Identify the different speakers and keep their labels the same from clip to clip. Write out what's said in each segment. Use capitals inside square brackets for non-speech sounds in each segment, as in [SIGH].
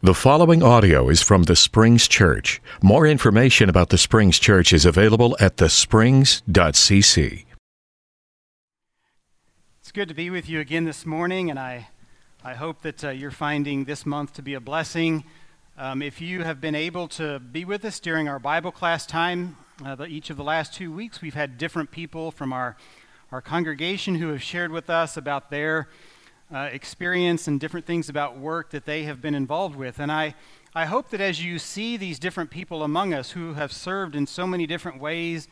Speaker 1: The following audio is from the Springs Church. More information about the Springs Church is available at thesprings.cc.
Speaker 2: It's good to be with you again this morning, and I, I hope that uh, you're finding this month to be a blessing. Um, if you have been able to be with us during our Bible class time, uh, the, each of the last two weeks, we've had different people from our, our congregation who have shared with us about their uh, experience and different things about work that they have been involved with. And I, I hope that as you see these different people among us who have served in so many different ways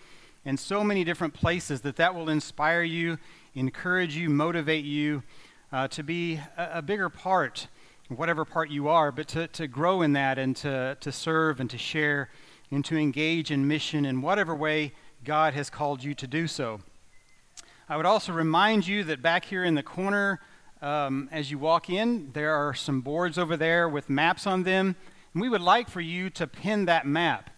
Speaker 2: in so many different places, that that will inspire you, encourage you, motivate you uh, to be a, a, bigger part, whatever part you are, but to, to grow in that and to, to serve and to share and to engage in mission in whatever way God has called you to do so. I would also remind you that back here in the corner, um, as you walk in, there are some boards over there with maps on them. And we would like for you to pin that map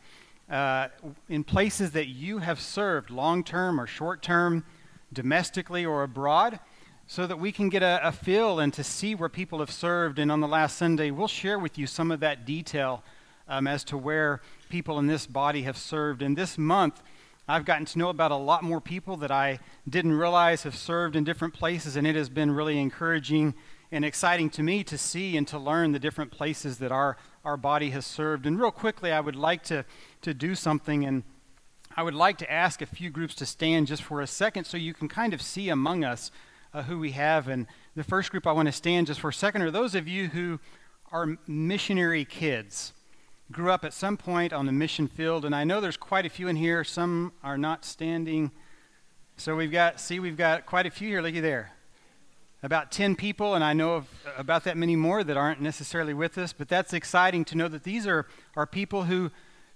Speaker 2: uh, in places that you have served, long term or short term, domestically or abroad, so that we can get a, a feel and to see where people have served. And on the last Sunday, we'll share with you some of that detail um, as to where people in this body have served. And this month, I've gotten to know about a lot more people that I didn't realize have served in different places, and it has been really encouraging and exciting to me to see and to learn the different places that our, our body has served. And real quickly, I would like to, to do something, and I would like to ask a few groups to stand just for a second so you can kind of see among us uh, who we have. And the first group I want to stand just for a second are those of you who are missionary kids grew up at some point on the mission field, and I know there's quite a few in here. Some are not standing. So we've got, see, we've got quite a few here. Looky there. About 10 people, and I know of about that many more that aren't necessarily with us, but that's exciting to know that these are, are people who,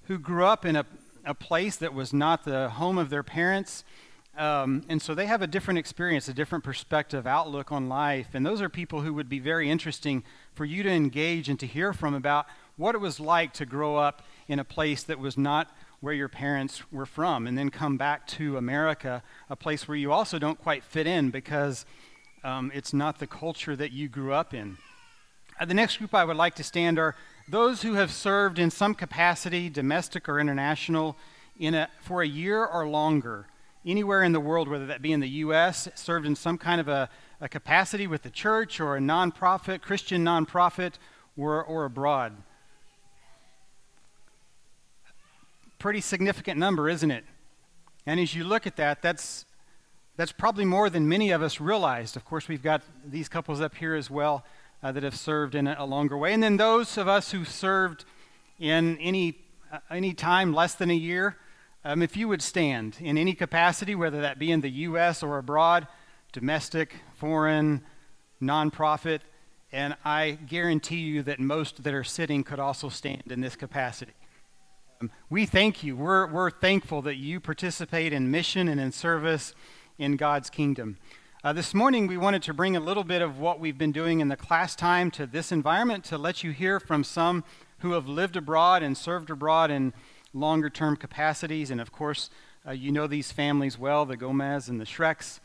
Speaker 2: who grew up in a, a place that was not the home of their parents. Um, and so they have a different experience, a different perspective, outlook on life. And those are people who would be very interesting for you to engage and to hear from about what it was like to grow up in a place that was not where your parents were from, and then come back to America, a place where you also don't quite fit in because um, it's not the culture that you grew up in. Uh, the next group I would like to stand are those who have served in some capacity, domestic or international, in a, for a year or longer, anywhere in the world, whether that be in the U.S., served in some kind of a, a capacity with the church or a nonprofit, Christian nonprofit, or, or abroad. Pretty significant number, isn't it? And as you look at that, that's, that's probably more than many of us realized. Of course, we've got these couples up here as well uh, that have served in a, longer way. And then those of us who served in any, uh, any time less than a year, um, if you would stand in any capacity, whether that be in the U.S. or abroad, domestic, foreign, nonprofit, and I guarantee you that most that are sitting could also stand in this capacity. We thank you. We're, we're thankful that you participate in mission and in service in God's kingdom. Uh, this morning, we wanted to bring a little bit of what we've been doing in the class time to this environment to let you hear from some who have lived abroad and served abroad in longer term capacities. And of course, uh, you know these families well the Gomez and the Shreks,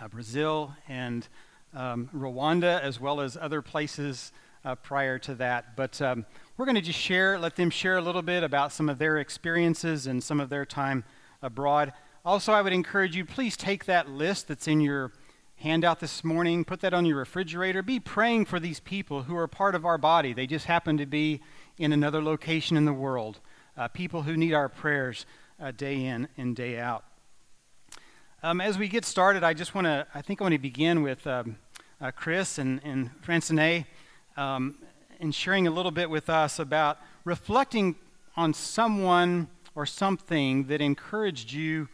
Speaker 2: uh, Brazil and um, Rwanda, as well as other places uh, prior to that. But um, we're going to just share, let them share a little bit about some of their experiences and some of their time abroad. Also, I would encourage you, please take that list that's in your handout this morning, put that on your refrigerator. Be praying for these people who are part of our body. They just happen to be in another location in the world. Uh, people who need our prayers uh, day in and day out. Um, as we get started, I just want to, I think I want to begin with um, uh, Chris and, and Francine. Um, and sharing a little bit with us about reflecting on someone or something that encouraged you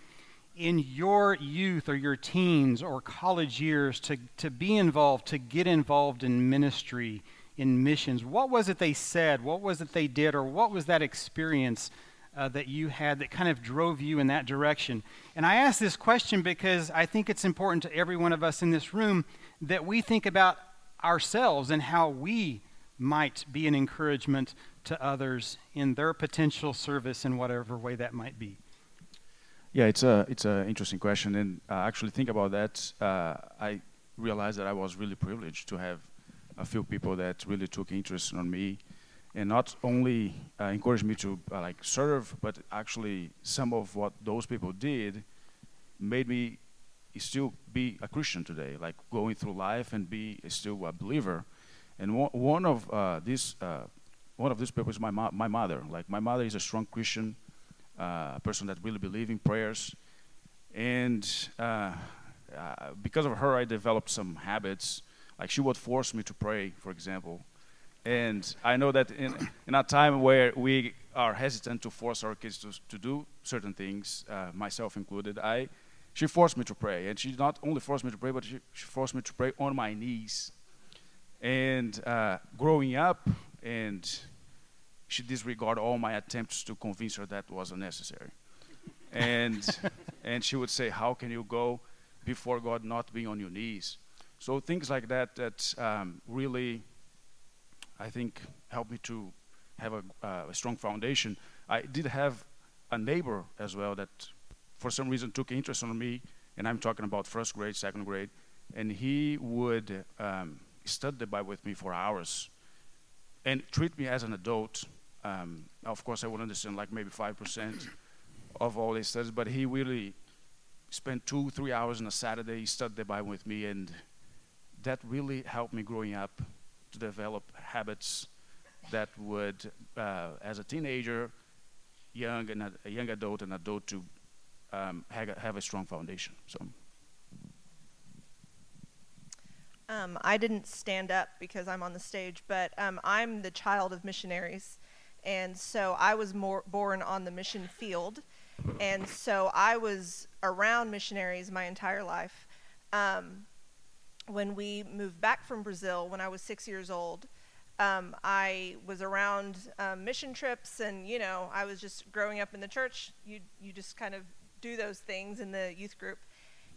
Speaker 2: in your youth or your teens or college years to, to be involved, to get involved in ministry, in missions. What was it they said? What was it they did? Or what was that experience uh, that you had that kind of drove you in that direction? And I ask this question because I think it's important to every one of us in this room that we think about ourselves and how we might be an encouragement to others in their potential service in whatever way that might be?
Speaker 3: Yeah, it's a it's an interesting question, and uh, actually think about that. Uh, I realized that I was really privileged to have a few people that really took interest in me, and not only uh, encouraged me to uh, like serve, but actually some of what those people did made me still be a Christian today, like going through life and be still a believer. And one, of uh, these uh, one of these people is my mo- my mother. Like my mother is a strong Christian, uh, person that really believes in prayers, and uh, uh, because of her, I developed some habits. Like she would force me to pray, for example. And I know that in, in a time where we are hesitant to force our kids to, to do certain things, uh, myself included, I, she forced me to pray. And she not only forced me to pray, but she, she forced me to pray on my knees. And uh, growing up, and she disregarded all my attempts to convince her that wasn't necessary. And, [LAUGHS] and she would say, How can you go before God not being on your knees? So things like that that um, really, I think, helped me to have a, uh, a strong foundation. I did have a neighbor as well that, for some reason, took interest in me, and I'm talking about first grade, second grade, and he would um, study the Bible with me for hours and treat me as an adult. Um, of course, I would understand like maybe 5% of all his studies, but he really spent two, three hours on a Saturday, he studied the Bible with me, and that really helped me growing up to develop habits that would, uh, as a teenager, young and a, a, young adult and adult, to um, have, a, have a strong foundation. So.
Speaker 4: Um, I didn't stand up because I'm on the stage, but um, I'm the child of missionaries. And so I was more born on the mission field. And so I was around missionaries my entire life. Um, when we moved back from Brazil when I was six years old, um, I was around um, mission trips, and you know, I was just growing up in the church. You you just kind of do those things in the youth group,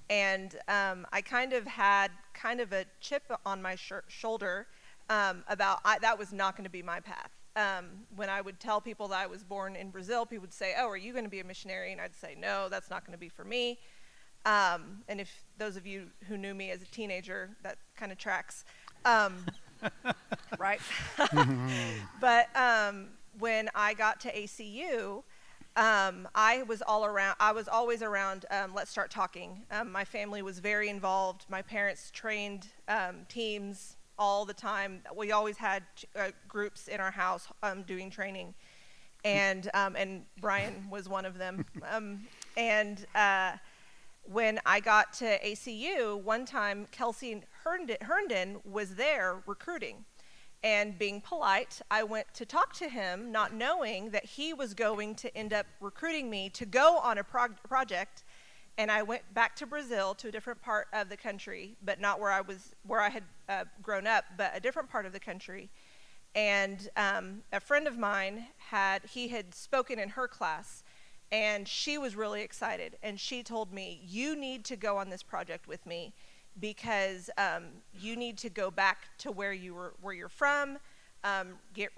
Speaker 4: and um, I kind of had kind of a chip on my sh- shoulder um, about I, that was not going to be my path. Um, when I would tell people that I was born in Brazil, people would say, "Oh, are you going to be a missionary?" And I'd say, "No, that's not going to be for me." Um, and if those of you who knew me as a teenager, that kind of tracks, um, [LAUGHS] right? [LAUGHS] but um, when I got to ACU, um, I was all around. I was always around. Um, Let's start talking. Um, my family was very involved. My parents trained um, teams all the time. We always had uh, groups in our house um, doing training, and um, and Bryan was one of them. [LAUGHS] and uh, when I got to ACU, one time Kelsey Herndon was there recruiting and being polite, I went to talk to him, not knowing that he was going to end up recruiting me to go on a prog- project. And I went back to Brazil to a different part of the country, but not where I was, where I had uh, grown up, but a different part of the country. And um, a friend of mine had, he had spoken in her class, and she was really excited. And she told me, "You need to go on this project with me." Because um, you need to go back to where you were, where you're from, um, get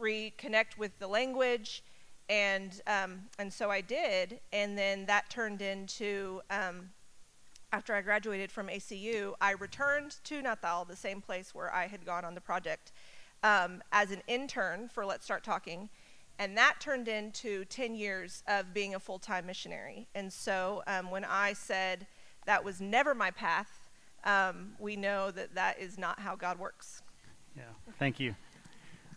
Speaker 4: reconnect with the language, and um, and so I did, and then that turned into um, after I graduated from ACU, I returned to Natal, the same place where I had gone on the project, um, as an intern for Let's Start Talking. And that turned into 10 years of being a full time missionary. And so um, when I said that was never my path, um, we know that that is not how God works.
Speaker 2: Yeah, thank you.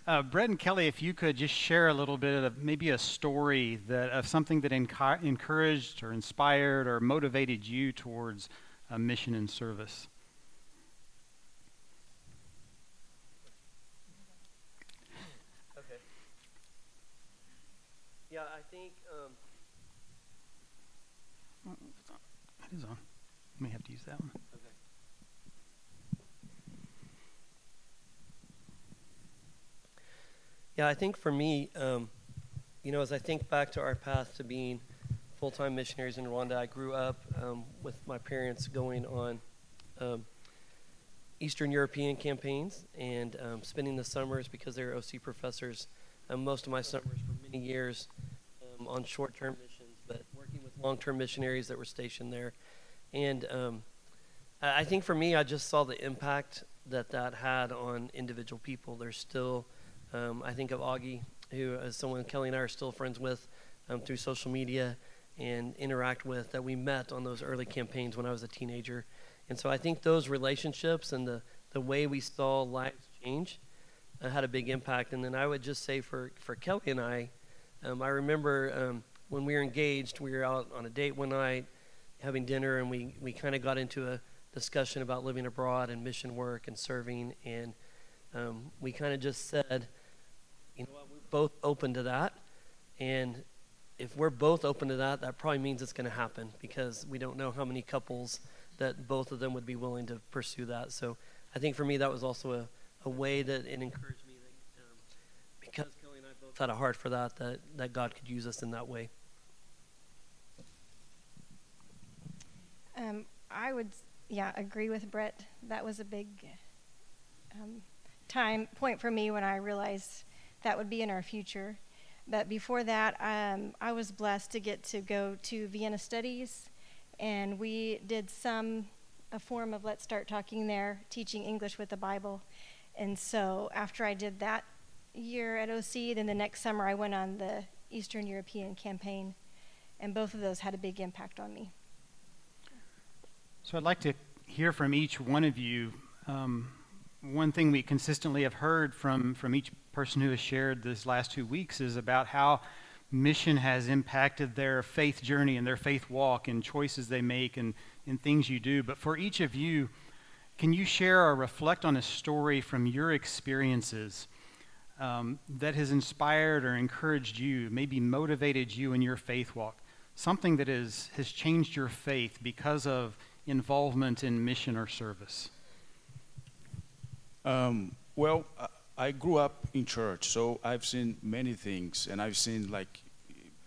Speaker 2: Uh, Brett and Kelly, if you could just share a little bit of maybe a story that of something that enc- encouraged or inspired or motivated you towards a mission and service.
Speaker 5: Okay. Yeah, I think. Um,
Speaker 2: it is on. may have to use that one.
Speaker 5: Yeah, I think for me, um, you know, as I think back to our path to being full time missionaries in Rwanda, I grew up um, with my parents going on um, Eastern European campaigns and um, spending the summers because they were OC professors. Um, most of my summers for many years um, on short term missions, but working with long term missionaries that were stationed there. And I think for me, I just saw the impact that that had on individual people. There's still, um, I think of Augie, who is someone Kelly and I are still friends with um, through social media and interact with that we met on those early campaigns when I was a teenager. And so I think those relationships and the, the way we saw lives change uh, had a big impact. And then I would just say for, for Kelly and I, um, I remember um, when we were engaged, we were out on a date one night having dinner, and we, we kind of got into a discussion about living abroad and mission work and serving. And um, we kind of just said, you know what, we're both open to that. And if we're both open to that, that probably means it's going to happen because we don't know how many couples that both of them would be willing to pursue that. So I think for me, that was also a, a way that it encouraged me that um, because Kelly and I both had a heart for that, that, that God could use us in that way.
Speaker 6: Um, I would, yeah, agree with Brett. That was a big um, time point for me when I realized that would be in our future. But before that, um, I was blessed to get to go to Vienna Studies, and we did some a form of Let's Start Talking there, teaching English with the Bible. And so after I did that year at OC, then the next summer I went on the Eastern European campaign, and both of those had a big impact on me.
Speaker 2: So I'd like to hear from each one of you. Um, one thing we consistently have heard from, from each person who has shared this last two weeks is about how mission has impacted their faith journey and their faith walk and choices they make and, and things you do. But for each of you, can you share or reflect on a story from your experiences um, that has inspired or encouraged you, maybe motivated you in your faith walk? Something that is, has changed your faith because of involvement in mission or service?
Speaker 3: Um, well, I grew up in church, so I've seen many things, and I've seen like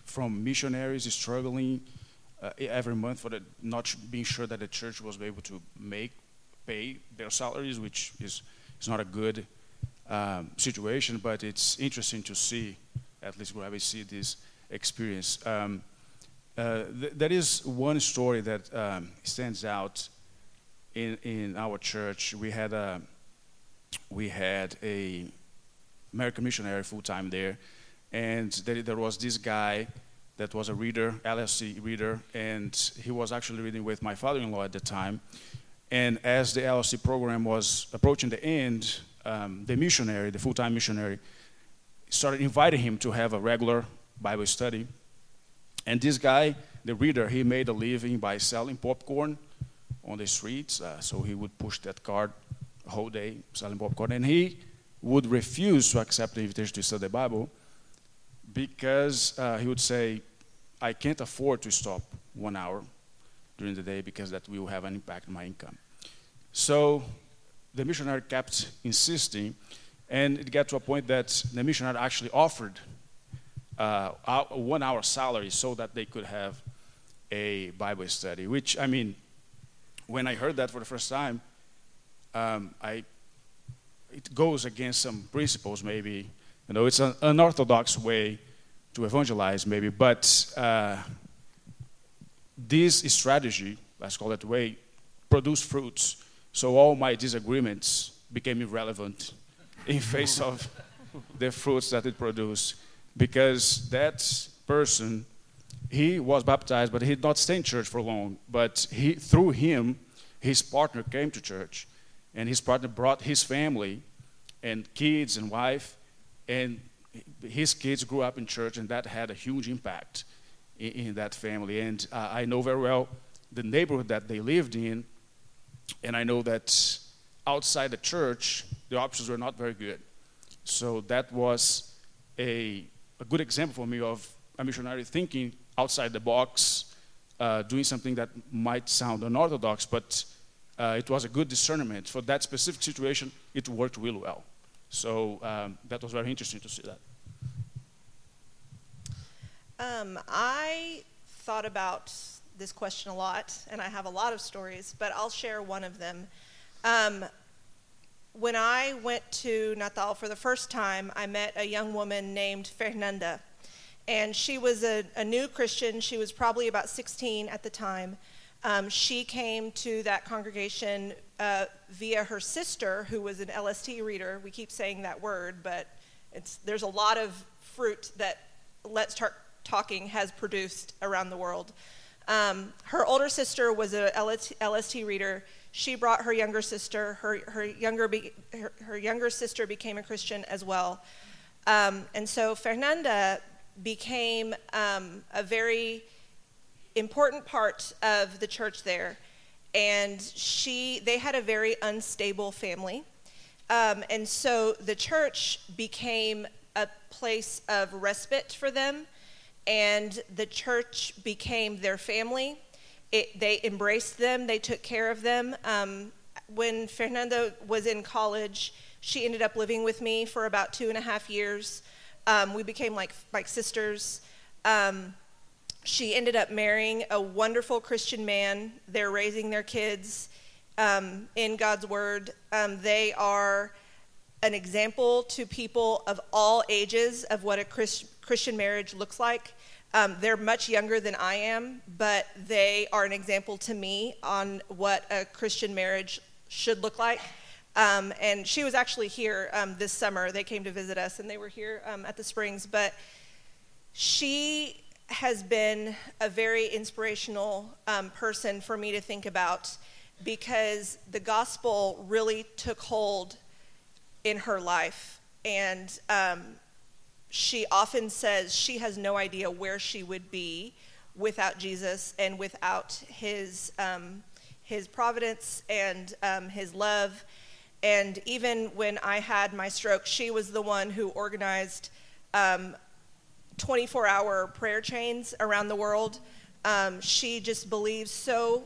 Speaker 3: from missionaries struggling uh, every month for the, not being sure that the church was able to make pay their salaries, which is is not a good um, situation, but it's interesting to see, at least where I see this experience. Um, uh, th- there is one story that um, stands out in in our church. We had a we had a American missionary full time there, and there, there, was this guy that was a reader, LST reader, and he was actually reading with my father-in-law at the time. And as the LST program was approaching the end, um, the missionary, the full-time missionary, started inviting him to have a regular Bible study and this guy, the reader, he made a living by selling popcorn on the streets. Uh, so he would push that cart whole day selling popcorn. And he would refuse to accept the invitation to study the Bible because uh, he would say, I can't afford to stop one hour during the day because that will have an impact on my income. So the missionary kept insisting, and it got to a point that the missionary actually offered uh, one hour salary so that they could have a Bible study. Which, I mean, when I heard that for the first time, um, I, it goes against some principles, maybe. You know, it's an unorthodox way to evangelize, maybe, but uh, this strategy, let's call it way, produced fruits. So all my disagreements became irrelevant [LAUGHS] in face of the fruits that it produced because that person he was baptized but he did not stay in church for long but he through him his partner came to church and his partner brought his family and kids and wife and his kids grew up in church and that had a huge impact in, in that family. And uh, i know very well the neighborhood that they lived in and i know that outside the church the options were not very good. So that was a a good example for me of a missionary thinking outside the box, uh, doing something that might sound unorthodox, but uh, it was a good discernment. For that specific situation, it worked really well. So um, that was very interesting to see that.
Speaker 4: Um, I thought about this question a lot, and I have a lot of stories, but I'll share one of them. Um, when I went to Natal for the first time, I met a young woman named Fernanda. And she was a, a new Christian. She was probably about 16 at the time. Um, she came to that congregation uh, via her sister, who was an LST reader. We keep saying that word, but there's a lot of fruit that Let's Start Talking has produced around the world. Um, her older sister was an LST reader. She brought her younger sister. Her, her, younger, be, her, her younger sister became a Christian as well. Um, and so Fernanda became um, a very important part of the church there. And she, they had a very unstable family. Um, and so the church became a place of respite for them, and the church became their family. It, they embraced them, they took care of them. Um, when Fernanda was in college, she ended up living with me for about two and a half years. Um, we became like, like sisters. Um, she ended up marrying a wonderful Christian man. They're raising their kids um, in God's Word. Um, they are an example to people of all ages of what a Christ, Christian marriage looks like. Um, they're much younger than I am, but they are an example to me on what a Christian marriage should look like. Um, and she was actually here um, this summer. They came to visit us, and they were here um, at the Springs. But she has been a very inspirational um, person for me to think about because the gospel really took hold in her life. And um, she often says she has no idea where she would be without Jesus and without his, um, his providence and um, his love. And even when I had my stroke, she was the one who organized um, 24 hour prayer chains around the world. Um, she just believes so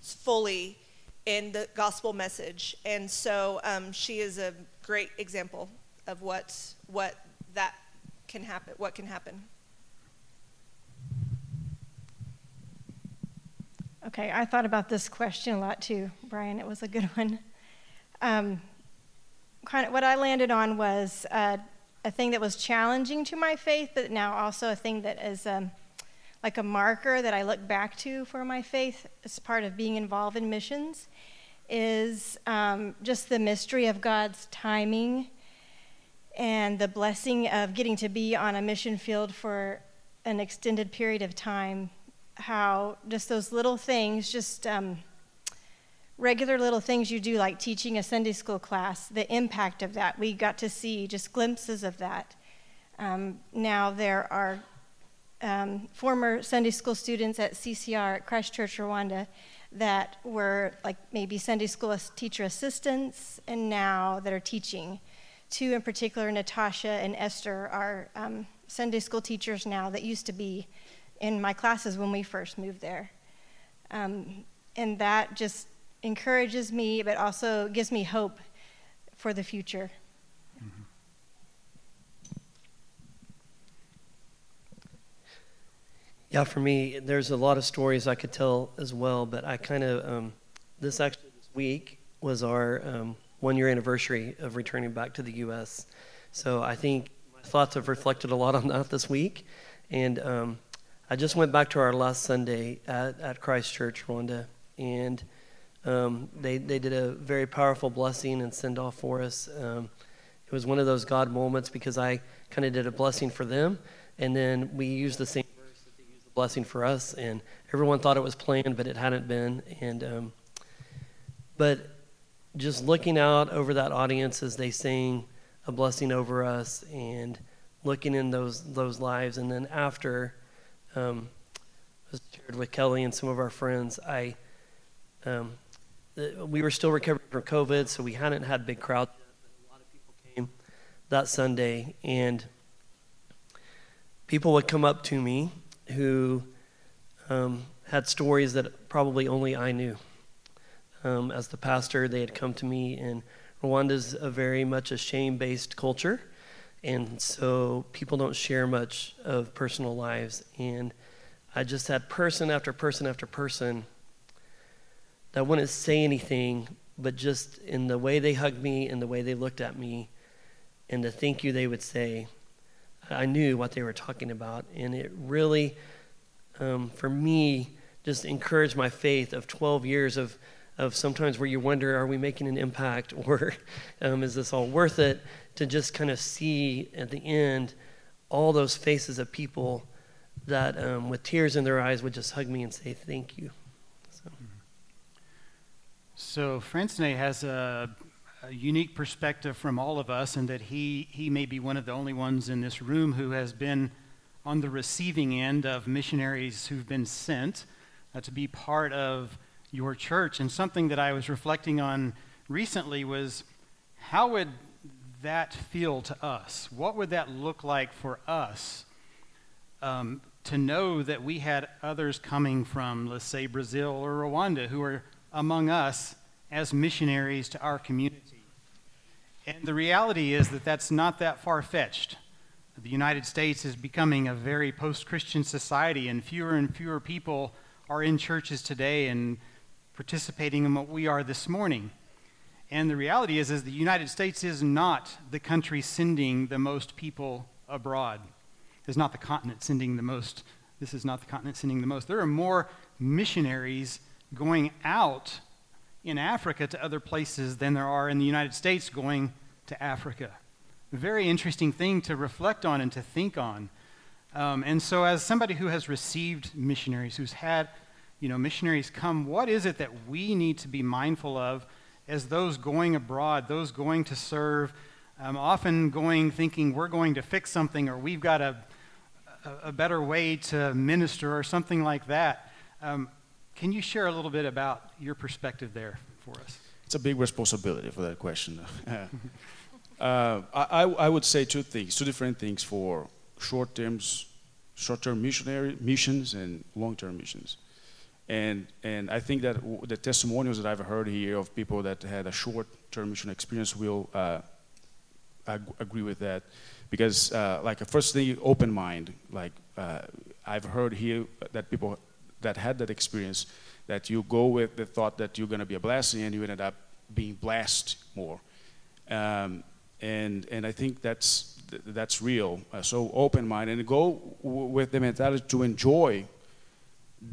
Speaker 4: fully in the gospel message. And so um, she is a great example of what, what that can happen, what can happen.
Speaker 6: Okay, I thought about this question a lot too, Bryan. It was a good [LAUGHS] one. Um, kind of what I landed on was uh, a thing that was challenging to my faith, but now also a thing that is um, like a marker that I look back to for my faith as part of being involved in missions is um, just the mystery of God's timing and the blessing of getting to be on a mission field for an extended period of time. How just those little things, just um, regular little things you do, like teaching a Sunday school class, the impact of that. We got to see just glimpses of that. Um, now there are um, former Sunday school students at CCR at Christ Church Rwanda that were like maybe Sunday school teacher assistants and now that are teaching. Two in particular, Natasha and Esther, are um, Sunday school teachers now that used to be in my classes when we first moved there. Um, and that just encourages me, but also gives me hope for the future. Mm-hmm.
Speaker 5: Yeah, for me, there's a lot of stories I could tell as well, but I kind of, um, this actually this week was our um, one year anniversary of returning back to the U.S. So I think my thoughts have reflected a lot on that this week. And um, I just went back to our last Sunday at, at Christ Church, Rwanda, and um, they, they did a very powerful blessing and send off for us. Um, it was one of those God moments because I kind of did a blessing for them, and then we used the same verse that they used the blessing for us, and everyone thought it was planned, but it hadn't been. And um, but just looking out over that audience as they sing a blessing over us, and looking in those those lives, and then after, um, I was shared with Kelly and some of our friends. I um, we were still recovering from COVID, so we hadn't had big crowds. A lot of people came that Sunday, and people would come up to me who um, had stories that probably only I knew. Um, as the pastor, they had come to me, and Rwanda's a very much a shame-based culture, and so people don't share much of personal lives. And I just had person after person after person that wouldn't say anything, but just in the way they hugged me and the way they looked at me and the thank you they would say, I knew what they were talking about. And it really, um, for me, just encouraged my faith of 12 years of, of sometimes where you wonder, are we making an impact [LAUGHS] or um, is this all worth it? To just kind of see at the end all those faces of people that um, with tears in their eyes would just hug me and say, thank you. So,
Speaker 2: Francine has a, a unique perspective from all of us in that he, he may be one of the only ones in this room who has been on the receiving end of missionaries who've been sent uh, to be part of your church. And something that I was reflecting on recently was how would that feel to us? What would that look like for us um, to know that we had others coming from, let's say, Brazil or Rwanda who are among us as missionaries to our community? And the reality is that that's not that far fetched. The United States is becoming a very post Christian society, and fewer and fewer people are in churches today and participating in what we are this morning. And the reality is, is the United States is not the country sending the most people abroad. It's not the continent sending the most. This is not the continent sending the most. There are more missionaries going out in Africa to other places than there are in the United States going to Africa. Very interesting thing to reflect on and to think on. Um, and so, as somebody who has received missionaries, who's had you know, missionaries come, what is it that we need to be mindful of as those going abroad, those going to serve, um, often going thinking we're going to fix something or we've got a, a, a better way to minister or something like that. Um, can you share a little bit about your perspective there for us?
Speaker 3: It's a big responsibility for that question. [LAUGHS] uh, I, I would say two things, two different things for short terms, short-term missionary missions and long-term missions. And, and I think that the testimonials that I've heard here of people that had a short-term mission experience will uh, ag- agree with that. Because, uh, like, first thing, open mind. Like, uh, I've heard here that people that had that experience, that you go with the thought that you're going to be a blessing and you ended up being blessed more. Um, and, and I think that's, that's real. Uh, so open mind and go w- with the mentality to enjoy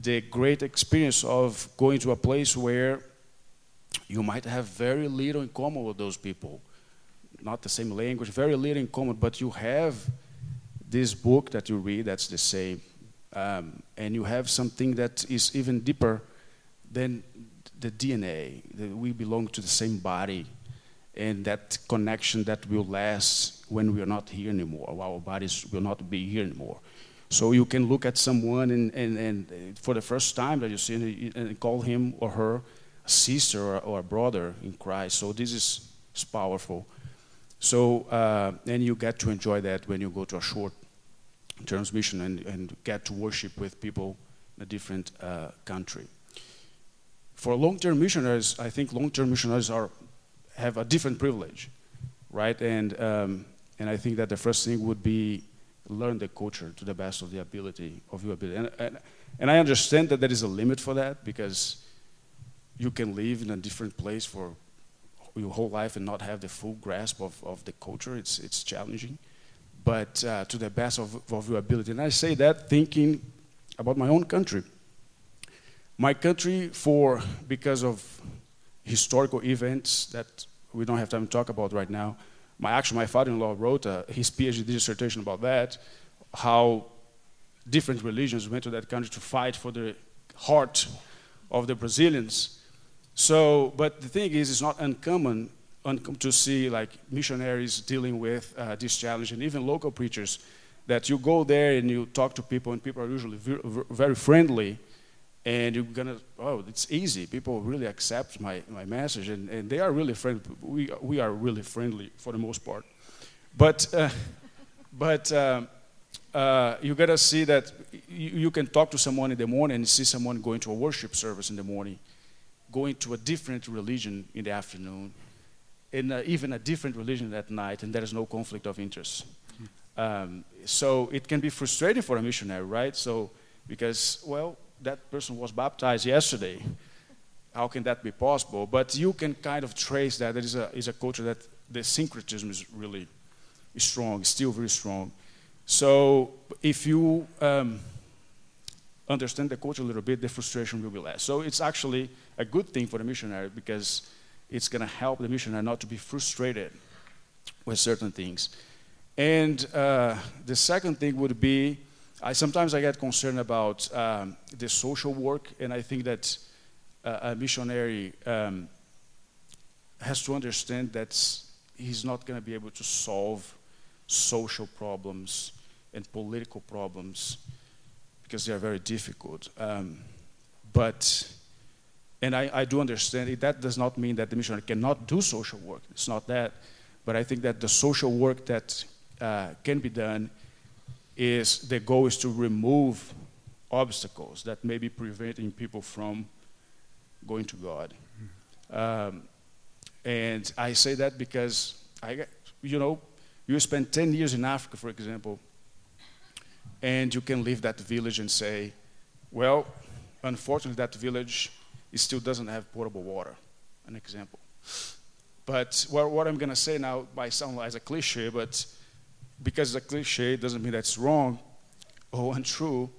Speaker 3: the great experience of going to a place where you might have very little in common with those people. Not the same language, very little in common, but you have this book that you read that's the same. Um, and you have something that is even deeper than the DNA. That we belong to the same body. And that connection that will last when we are not here anymore. Our bodies will not be here anymore. So you can look at someone and, and, and for the first time that you see and call him or her a sister or, or a brother in Christ. So this is, is powerful. So, uh, and you get to enjoy that when you go to a short transmission and, and get to worship with people in a different uh, country. For long-term missionaries, I think long-term missionaries are, have a different privilege, right? And, um, and I think that the first thing would be learn the culture to the best of the ability of your ability. And, and, and I understand that there is a limit for that because you can live in a different place for your whole life and not have the full grasp of, of the culture. It's, it's challenging. But uh, to the best of, of your ability. And I say that thinking about my own country. My country, for because of historical events that we don't have time to talk about right now, my actually my father-in-law wrote uh, his PhD dissertation about that, how different religions went to that country to fight for the heart of the Brazilians. So, but the thing is, it's not uncommon to see like missionaries dealing with uh, this challenge, and even local preachers. That you go there and you talk to people, and people are usually very friendly, and you're gonna oh it's easy people really accept my, my message and, and they are really friendly we, we are really friendly for the most part but uh, [LAUGHS] but um, uh, you gotta see that you, you, can talk to someone in the morning and see someone going to a worship service in the morning going to a different religion in the afternoon and uh, even a different religion at night and there is no conflict of interest um, so it can be frustrating for a missionary right so because well that person was baptized yesterday. How can that be possible? But you can kind of trace that. There is a, is a culture that the syncretism is really strong, still very strong. So if you, um, understand the culture a little bit, the frustration will be less. So it's actually a good thing for the missionary because it's going to help the missionary not to be frustrated with certain things. And uh, the second thing would be, I sometimes I get concerned about um, the social work, and I think that uh, a missionary um, has to understand that he's not going to be able to solve social problems and political problems because they are very difficult. Um, but, and I, I do understand it, that does not mean that the missionary cannot do social work. It's not that. But I think that the social work that uh, can be done is the goal is to remove obstacles that may be preventing people from going to God. Um, and I say that because I, you know, you spend 10 years in Africa, for example, and you can leave that village and say, well, unfortunately, that village it still doesn't have potable water, an example. But what, what I'm going to say now might sound like a cliche, but because it's a cliche doesn't mean that's wrong or untrue.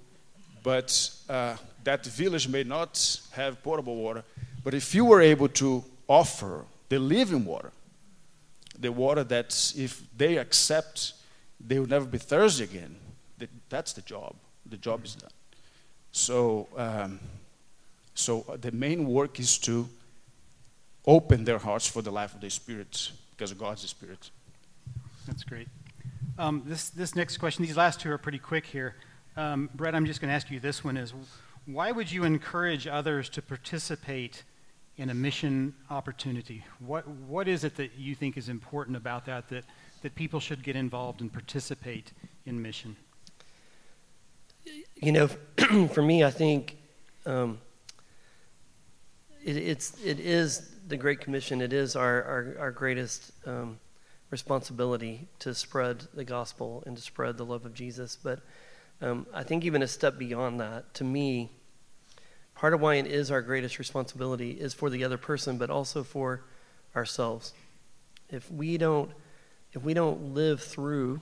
Speaker 3: But uh, that village may not have potable water, but if you were able to offer the living water, the water that if they accept, they will never be thirsty again. That's the job. The job is done. So, um, so the main work is to open their hearts for the life of the Spirit, because God's the Spirit.
Speaker 2: That's great. Um, this this next question, these last two are pretty quick here. Um, Brett, I'm just going to ask you this one: is why would you encourage others to participate in a mission opportunity? What, what is it that you think is important about that, that, that people should get involved and participate in mission?
Speaker 5: You know, [CLEARS THROAT] for me, I think um, it, it's, it is the Great Commission. It is our, our, our greatest um, responsibility to spread the gospel and to spread the love of Jesus. But um, I think even a step beyond that, to me, part of why it is our greatest responsibility is for the other person, but also for ourselves. If we don't, if we don't live through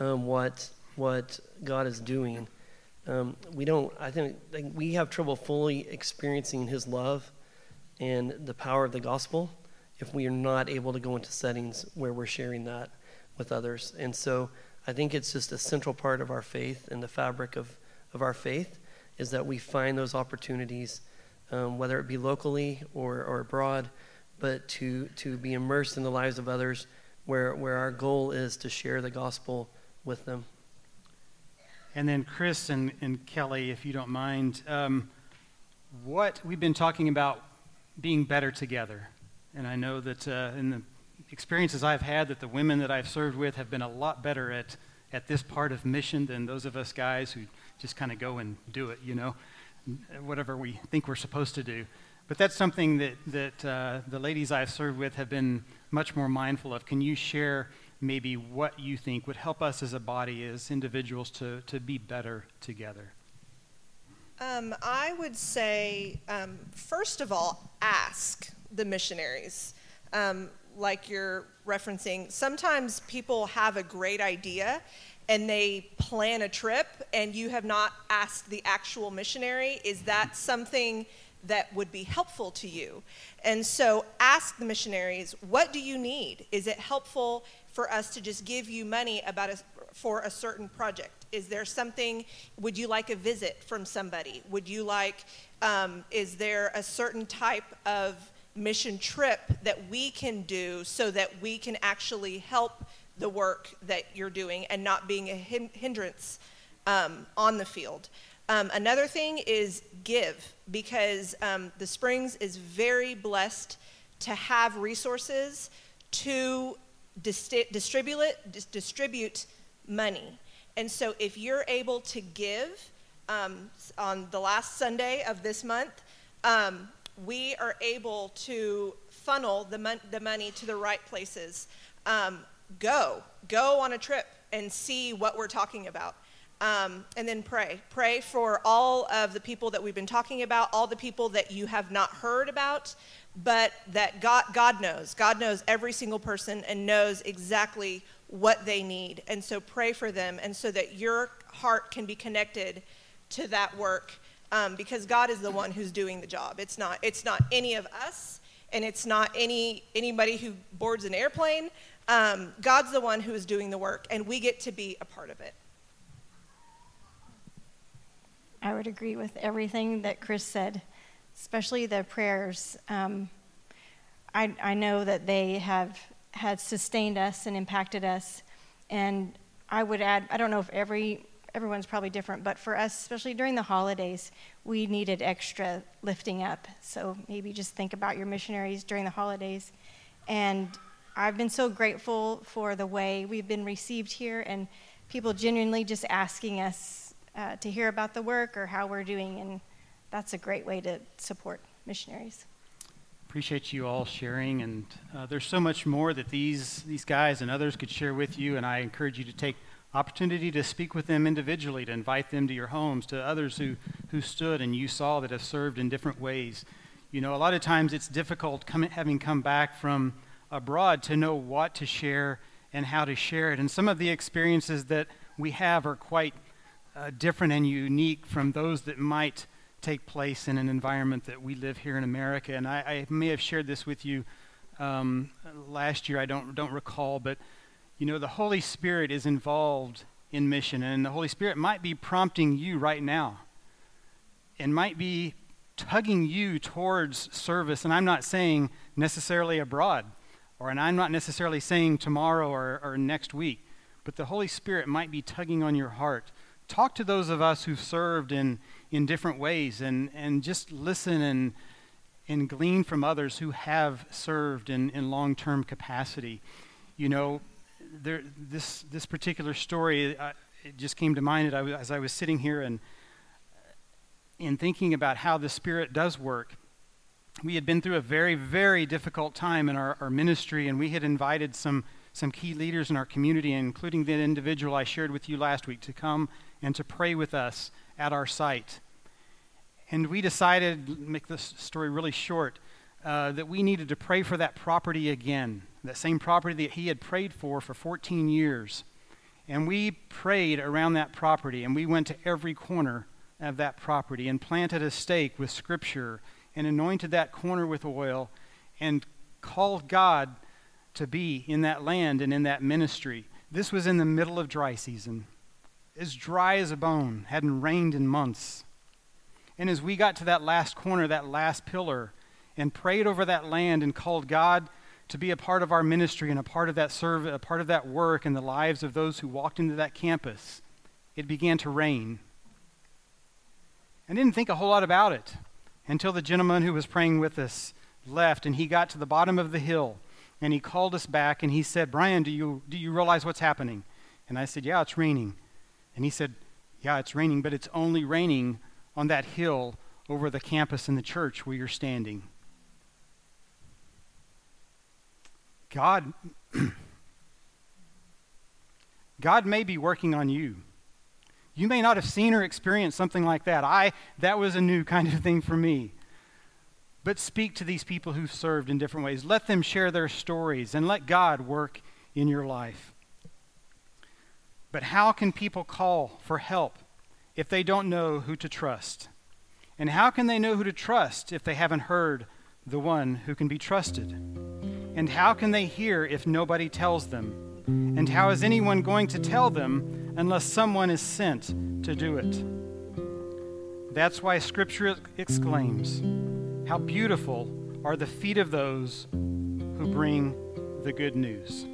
Speaker 5: um, what what God is doing, um, we don't. I think like, we have trouble fully experiencing His love and the power of the gospel if we are not able to go into settings where we're sharing that with others. And so, I think it's just a central part of our faith and the fabric of of our faith is that we find those opportunities, um, whether it be locally or, or abroad, but to, to be immersed in the lives of others where, where our goal is to share the gospel with them.
Speaker 2: And then, Chris and, and Kelly, if you don't mind, um, what we've been talking about being better together. And I know that uh, in the experiences I've had, that the women that I've served with have been a lot better at, at this part of mission than those of us guys who just kind of go and do it, you know, whatever we think we're supposed to do. But that's something that, that uh, the ladies I've served with have been much more mindful of. Can you share maybe what you think would help us as a body, as individuals, to, to be better together?
Speaker 4: Um, I would say, um, first of all, ask the missionaries. Um, like you're referencing, sometimes people have a great idea and they plan a trip and you have not asked the actual missionary, is that something that would be helpful to you? And so ask the missionaries, what do you need? Is it helpful for us to just give you money about a, for a certain project? Is there something, would you like a visit from somebody? Would you like, um, is there a certain type of mission trip that we can do so that we can actually help the work that you're doing and not being a hindrance um, on the field. Um, another thing is give, because um, the Springs is very blessed to have resources to distribute, distribute money. And so if you're able to give um, on the last Sunday of this month, um, we are able to funnel the, mon- the money to the right places. Um, go. Go on a trip and see what we're talking about. Um, and then pray. Pray for all of the people that we've been talking about, all the people that you have not heard about, but that God, God knows. God knows every single person and knows exactly what they need. And so pray for them, and so that your heart can be connected to that work um, because God is the one who's doing the job. It's not, it's not any of us, and it's not any, anybody who boards an airplane. Um, God's the one who is doing the work, and we get to be a part of it.
Speaker 6: I would agree with everything that Chris said, especially the prayers. Um, I, I know that they have had sustained us and impacted us. And I would add, I don't know if every everyone's probably different, but for us, especially during the holidays, we needed extra lifting up. So maybe just think about your missionaries during the holidays. And I've been so grateful for the way we've been received here and people genuinely just asking us uh, to hear about the work or how we're doing. And that's a great way to support missionaries.
Speaker 2: Appreciate you all sharing. And uh, there's so much more that these, these guys and others could share with you. And I encourage you to take opportunity to speak with them individually, to invite them to your homes, to others who, who stood and you saw that have served in different ways. You know, a lot of times it's difficult coming, having come back from abroad to know what to share and how to share it. And some of the experiences that we have are quite uh, different and unique from those that might take place in an environment that we live here in America. And I, I may have shared this with you um, last year, I don't, don't recall, but you know, the Holy Spirit is involved in mission, and the Holy Spirit might be prompting you right now and might be tugging you towards service. And I'm not saying necessarily abroad, or and I'm not necessarily saying tomorrow or, or next week, but the Holy Spirit might be tugging on your heart. Talk to those of us who've served in, in different ways and, and just listen and, and glean from others who have served in, in long term capacity. You know, there, this, this particular story, uh, it just came to mind as I was sitting here and in thinking about how the Spirit does work. We had been through a very, very difficult time in our, our ministry, and we had invited some, some key leaders in our community, including the individual I shared with you last week, to come and to pray with us at our site. And we decided, make this story really short, uh, that we needed to pray for that property again that same property that he had prayed for for 14 years. And we prayed around that property, and we went to every corner of that property and planted a stake with Scripture and anointed that corner with oil and called God to be in that land and in that ministry. This was in the middle of dry season, as dry as a bone, hadn't rained in months. And as we got to that last corner, that last pillar, and prayed over that land and called God to be a part of our ministry and a part of that serve, a part of that work in the lives of those who walked into that campus, it began to rain. I didn't think a whole lot about it until the gentleman who was praying with us left and he got to the bottom of the hill and he called us back and he said, Bryan, do you, do you realize what's happening? And I said, Yeah, it's raining. And he said, Yeah, it's raining, but it's only raining on that hill over the campus in the church where you're standing. God, [CLEARS THROAT] God may be working on you. You may not have seen or experienced something like that. I that was a new kind of thing for me. But speak to these people who've served in different ways. Let them share their stories and let God work in your life. But how can people call for help if they don't know who to trust? And how can they know who to trust if they haven't heard the one who can be trusted? And how can they hear if nobody tells them? And how is anyone going to tell them unless someone is sent to do it? That's why Scripture exclaims, how beautiful are the feet of those who bring the good news.